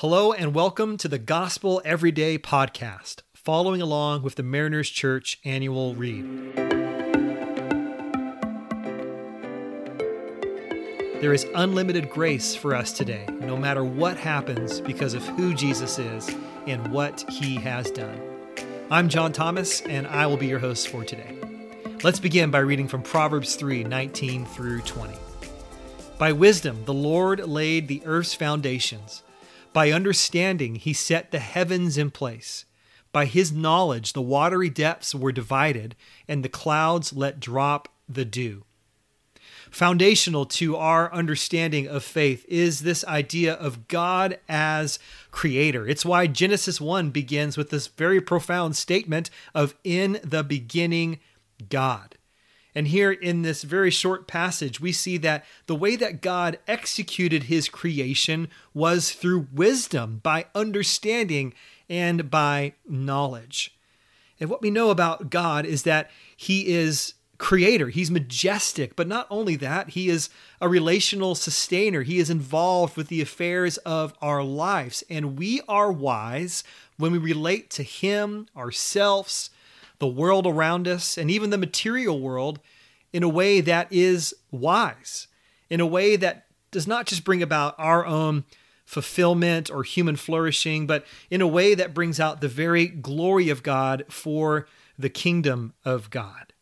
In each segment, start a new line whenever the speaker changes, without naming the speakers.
Hello, and welcome to the Gospel Everyday podcast, following along with the Mariners Church annual read. There is unlimited grace for us today, no matter what happens, because of who Jesus is and what he has done. I'm John Thomas, and I will be your host for today. Let's begin by reading from Proverbs 3 19 through 20. By wisdom, the Lord laid the earth's foundations. By understanding, he set the heavens in place. By his knowledge, the watery depths were divided, and the clouds let drop the dew. Foundational to our understanding of faith is this idea of God as creator. It's why Genesis 1 begins with this very profound statement of in the beginning, God. And here in this very short passage, we see that the way that God executed his creation was through wisdom, by understanding, and by knowledge. And what we know about God is that he is creator. He's majestic, but not only that, he is a relational sustainer. He is involved with the affairs of our lives. And we are wise when we relate to him, ourselves, the world around us, and even the material world in a way that is wise, in a way that does not just bring about our own fulfillment or human flourishing, but in a way that brings out the very glory of God for the kingdom of God.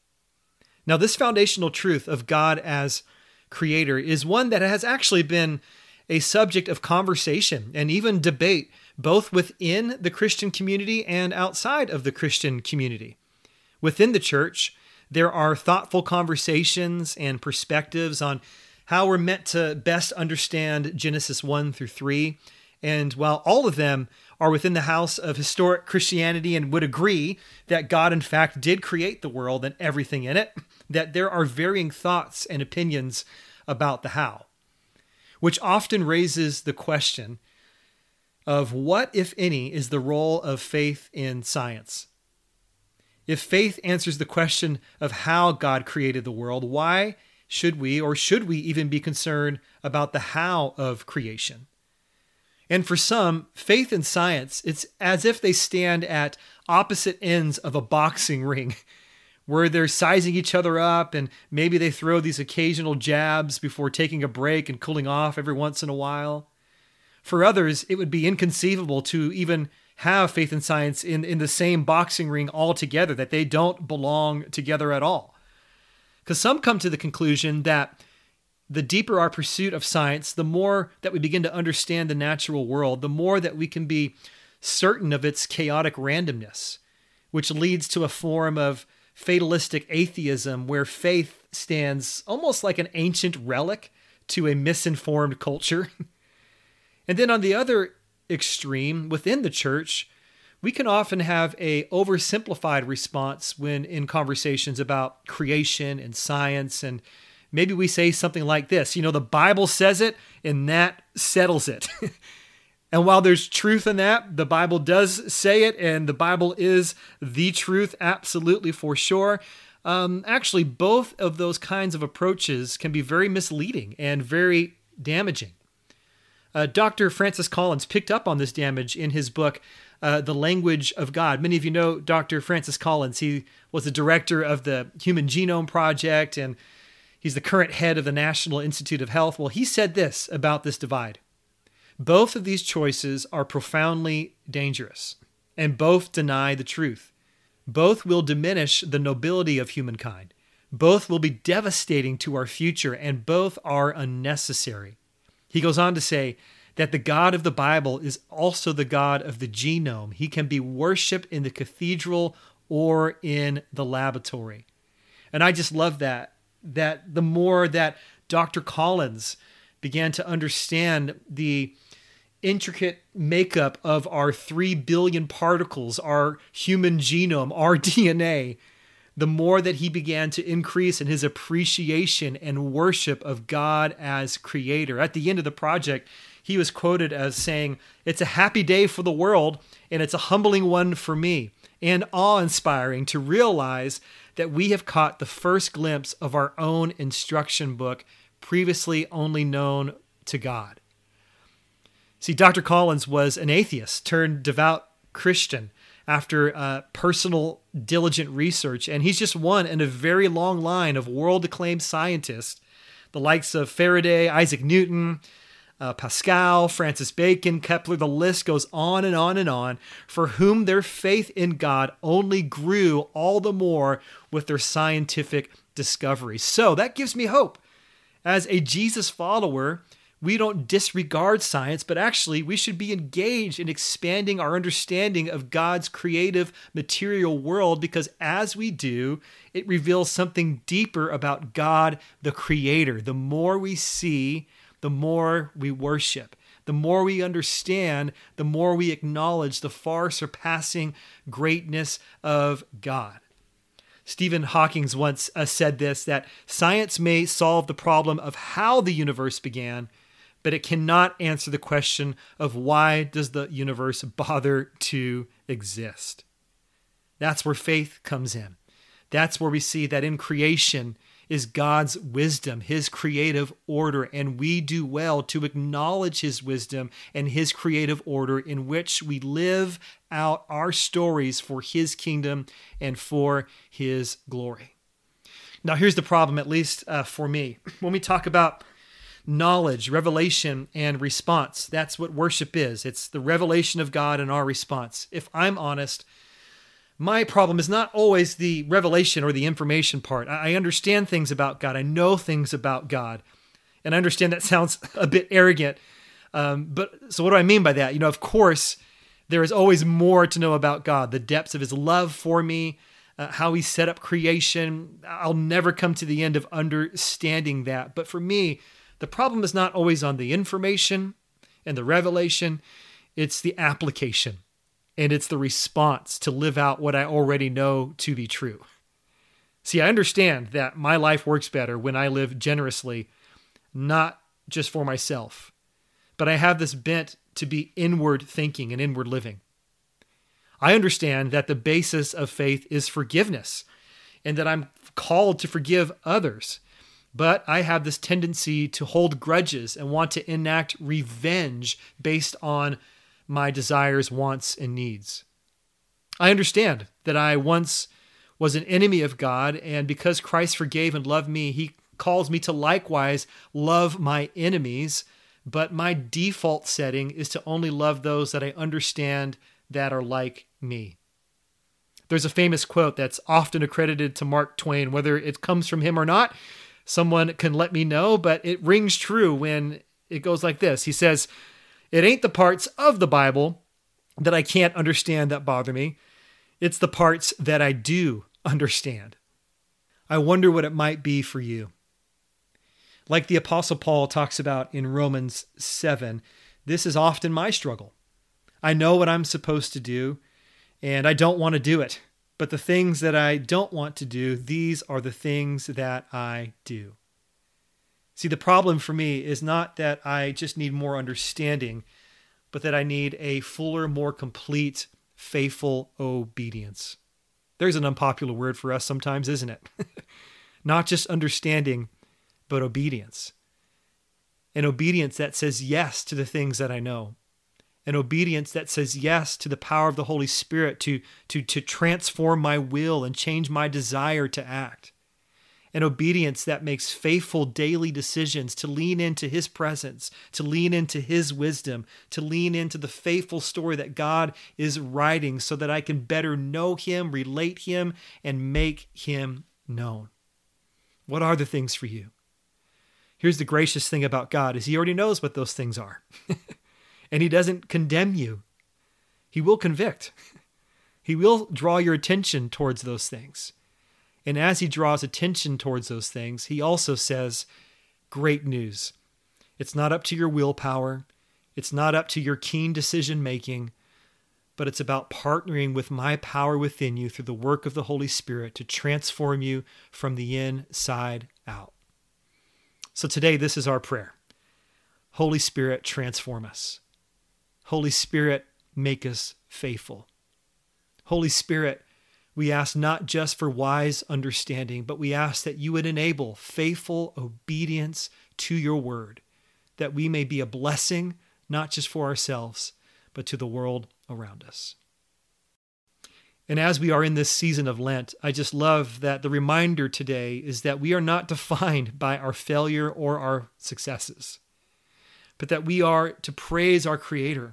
Now, this foundational truth of God as creator is one that has actually been a subject of conversation and even debate, both within the Christian community and outside of the Christian community. Within the church, there are thoughtful conversations and perspectives on how we're meant to best understand Genesis 1 through 3. And while all of them are within the house of historic Christianity and would agree that God, in fact, did create the world and everything in it, that there are varying thoughts and opinions about the how, which often raises the question of what, if any, is the role of faith in science? If faith answers the question of how God created the world, why should we, or should we even be concerned about the how of creation? And for some, faith and science, it's as if they stand at opposite ends of a boxing ring where they're sizing each other up and maybe they throw these occasional jabs before taking a break and cooling off every once in a while. For others, it would be inconceivable to even have faith and science in, in the same boxing ring altogether, that they don't belong together at all. Because some come to the conclusion that the deeper our pursuit of science, the more that we begin to understand the natural world, the more that we can be certain of its chaotic randomness, which leads to a form of fatalistic atheism where faith stands almost like an ancient relic to a misinformed culture. and then on the other extreme within the church, we can often have a oversimplified response when in conversations about creation and science and maybe we say something like this, you know, the Bible says it and that settles it. and while there's truth in that, the Bible does say it and the Bible is the truth absolutely for sure. Um, actually, both of those kinds of approaches can be very misleading and very damaging. Uh, Dr. Francis Collins picked up on this damage in his book, uh, The Language of God. Many of you know Dr. Francis Collins. He was the director of the Human Genome Project and he's the current head of the National Institute of Health. Well, he said this about this divide both of these choices are profoundly dangerous, and both deny the truth. Both will diminish the nobility of humankind. Both will be devastating to our future, and both are unnecessary. He goes on to say that the God of the Bible is also the God of the genome. He can be worshiped in the cathedral or in the laboratory. And I just love that. That the more that Dr. Collins began to understand the intricate makeup of our 3 billion particles, our human genome, our DNA, the more that he began to increase in his appreciation and worship of God as creator. At the end of the project, he was quoted as saying, It's a happy day for the world, and it's a humbling one for me, and awe inspiring to realize that we have caught the first glimpse of our own instruction book, previously only known to God. See, Dr. Collins was an atheist turned devout Christian after uh, personal, diligent research, and he's just one in a very long line of world acclaimed scientists, the likes of Faraday, Isaac Newton, uh, Pascal, Francis Bacon, Kepler, the list goes on and on and on, for whom their faith in God only grew all the more with their scientific discoveries. So that gives me hope. As a Jesus follower, we don't disregard science, but actually we should be engaged in expanding our understanding of God's creative material world because as we do, it reveals something deeper about God, the creator. The more we see, the more we worship. The more we understand, the more we acknowledge the far surpassing greatness of God. Stephen Hawking once uh, said this that science may solve the problem of how the universe began, but it cannot answer the question of why does the universe bother to exist. That's where faith comes in. That's where we see that in creation is God's wisdom, His creative order, and we do well to acknowledge His wisdom and His creative order in which we live out our stories for His kingdom and for His glory. Now, here's the problem, at least uh, for me. When we talk about knowledge, revelation, and response, that's what worship is it's the revelation of God and our response. If I'm honest, my problem is not always the revelation or the information part. I understand things about God, I know things about God. And I understand that sounds a bit arrogant. Um, but so, what do I mean by that? You know, of course, there is always more to know about God, the depths of his love for me, uh, how he set up creation. I'll never come to the end of understanding that. But for me, the problem is not always on the information and the revelation, it's the application and it's the response to live out what I already know to be true. See, I understand that my life works better when I live generously, not just for myself, but I have this bent to be inward thinking and inward living. I understand that the basis of faith is forgiveness and that I'm called to forgive others. But I have this tendency to hold grudges and want to enact revenge based on my desires, wants, and needs. I understand that I once was an enemy of God, and because Christ forgave and loved me, he calls me to likewise love my enemies. But my default setting is to only love those that I understand that are like me. There's a famous quote that's often accredited to Mark Twain, whether it comes from him or not. Someone can let me know, but it rings true when it goes like this He says, it ain't the parts of the Bible that I can't understand that bother me. It's the parts that I do understand. I wonder what it might be for you. Like the Apostle Paul talks about in Romans 7, this is often my struggle. I know what I'm supposed to do, and I don't want to do it. But the things that I don't want to do, these are the things that I do. See, the problem for me is not that I just need more understanding, but that I need a fuller, more complete, faithful obedience. There's an unpopular word for us sometimes, isn't it? not just understanding, but obedience. An obedience that says yes to the things that I know. An obedience that says yes to the power of the Holy Spirit to, to, to transform my will and change my desire to act an obedience that makes faithful daily decisions to lean into His presence, to lean into His wisdom, to lean into the faithful story that God is writing so that I can better know Him, relate Him, and make Him known. What are the things for you? Here's the gracious thing about God is he already knows what those things are. and he doesn't condemn you. He will convict. He will draw your attention towards those things. And as he draws attention towards those things, he also says, Great news. It's not up to your willpower, it's not up to your keen decision making, but it's about partnering with my power within you through the work of the Holy Spirit to transform you from the inside out. So today, this is our prayer Holy Spirit, transform us. Holy Spirit, make us faithful. Holy Spirit, we ask not just for wise understanding, but we ask that you would enable faithful obedience to your word, that we may be a blessing, not just for ourselves, but to the world around us. And as we are in this season of Lent, I just love that the reminder today is that we are not defined by our failure or our successes, but that we are to praise our Creator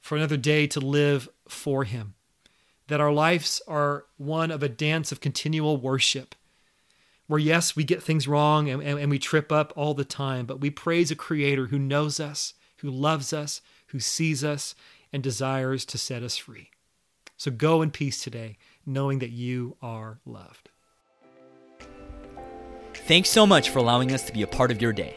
for another day to live for Him, that our lives are one of a dance of continual worship, where yes, we get things wrong and, and, and we trip up all the time, but we praise a Creator who knows us, who loves us, who sees us, and desires to set us free. So go in peace today, knowing that you are loved.
Thanks so much for allowing us to be a part of your day.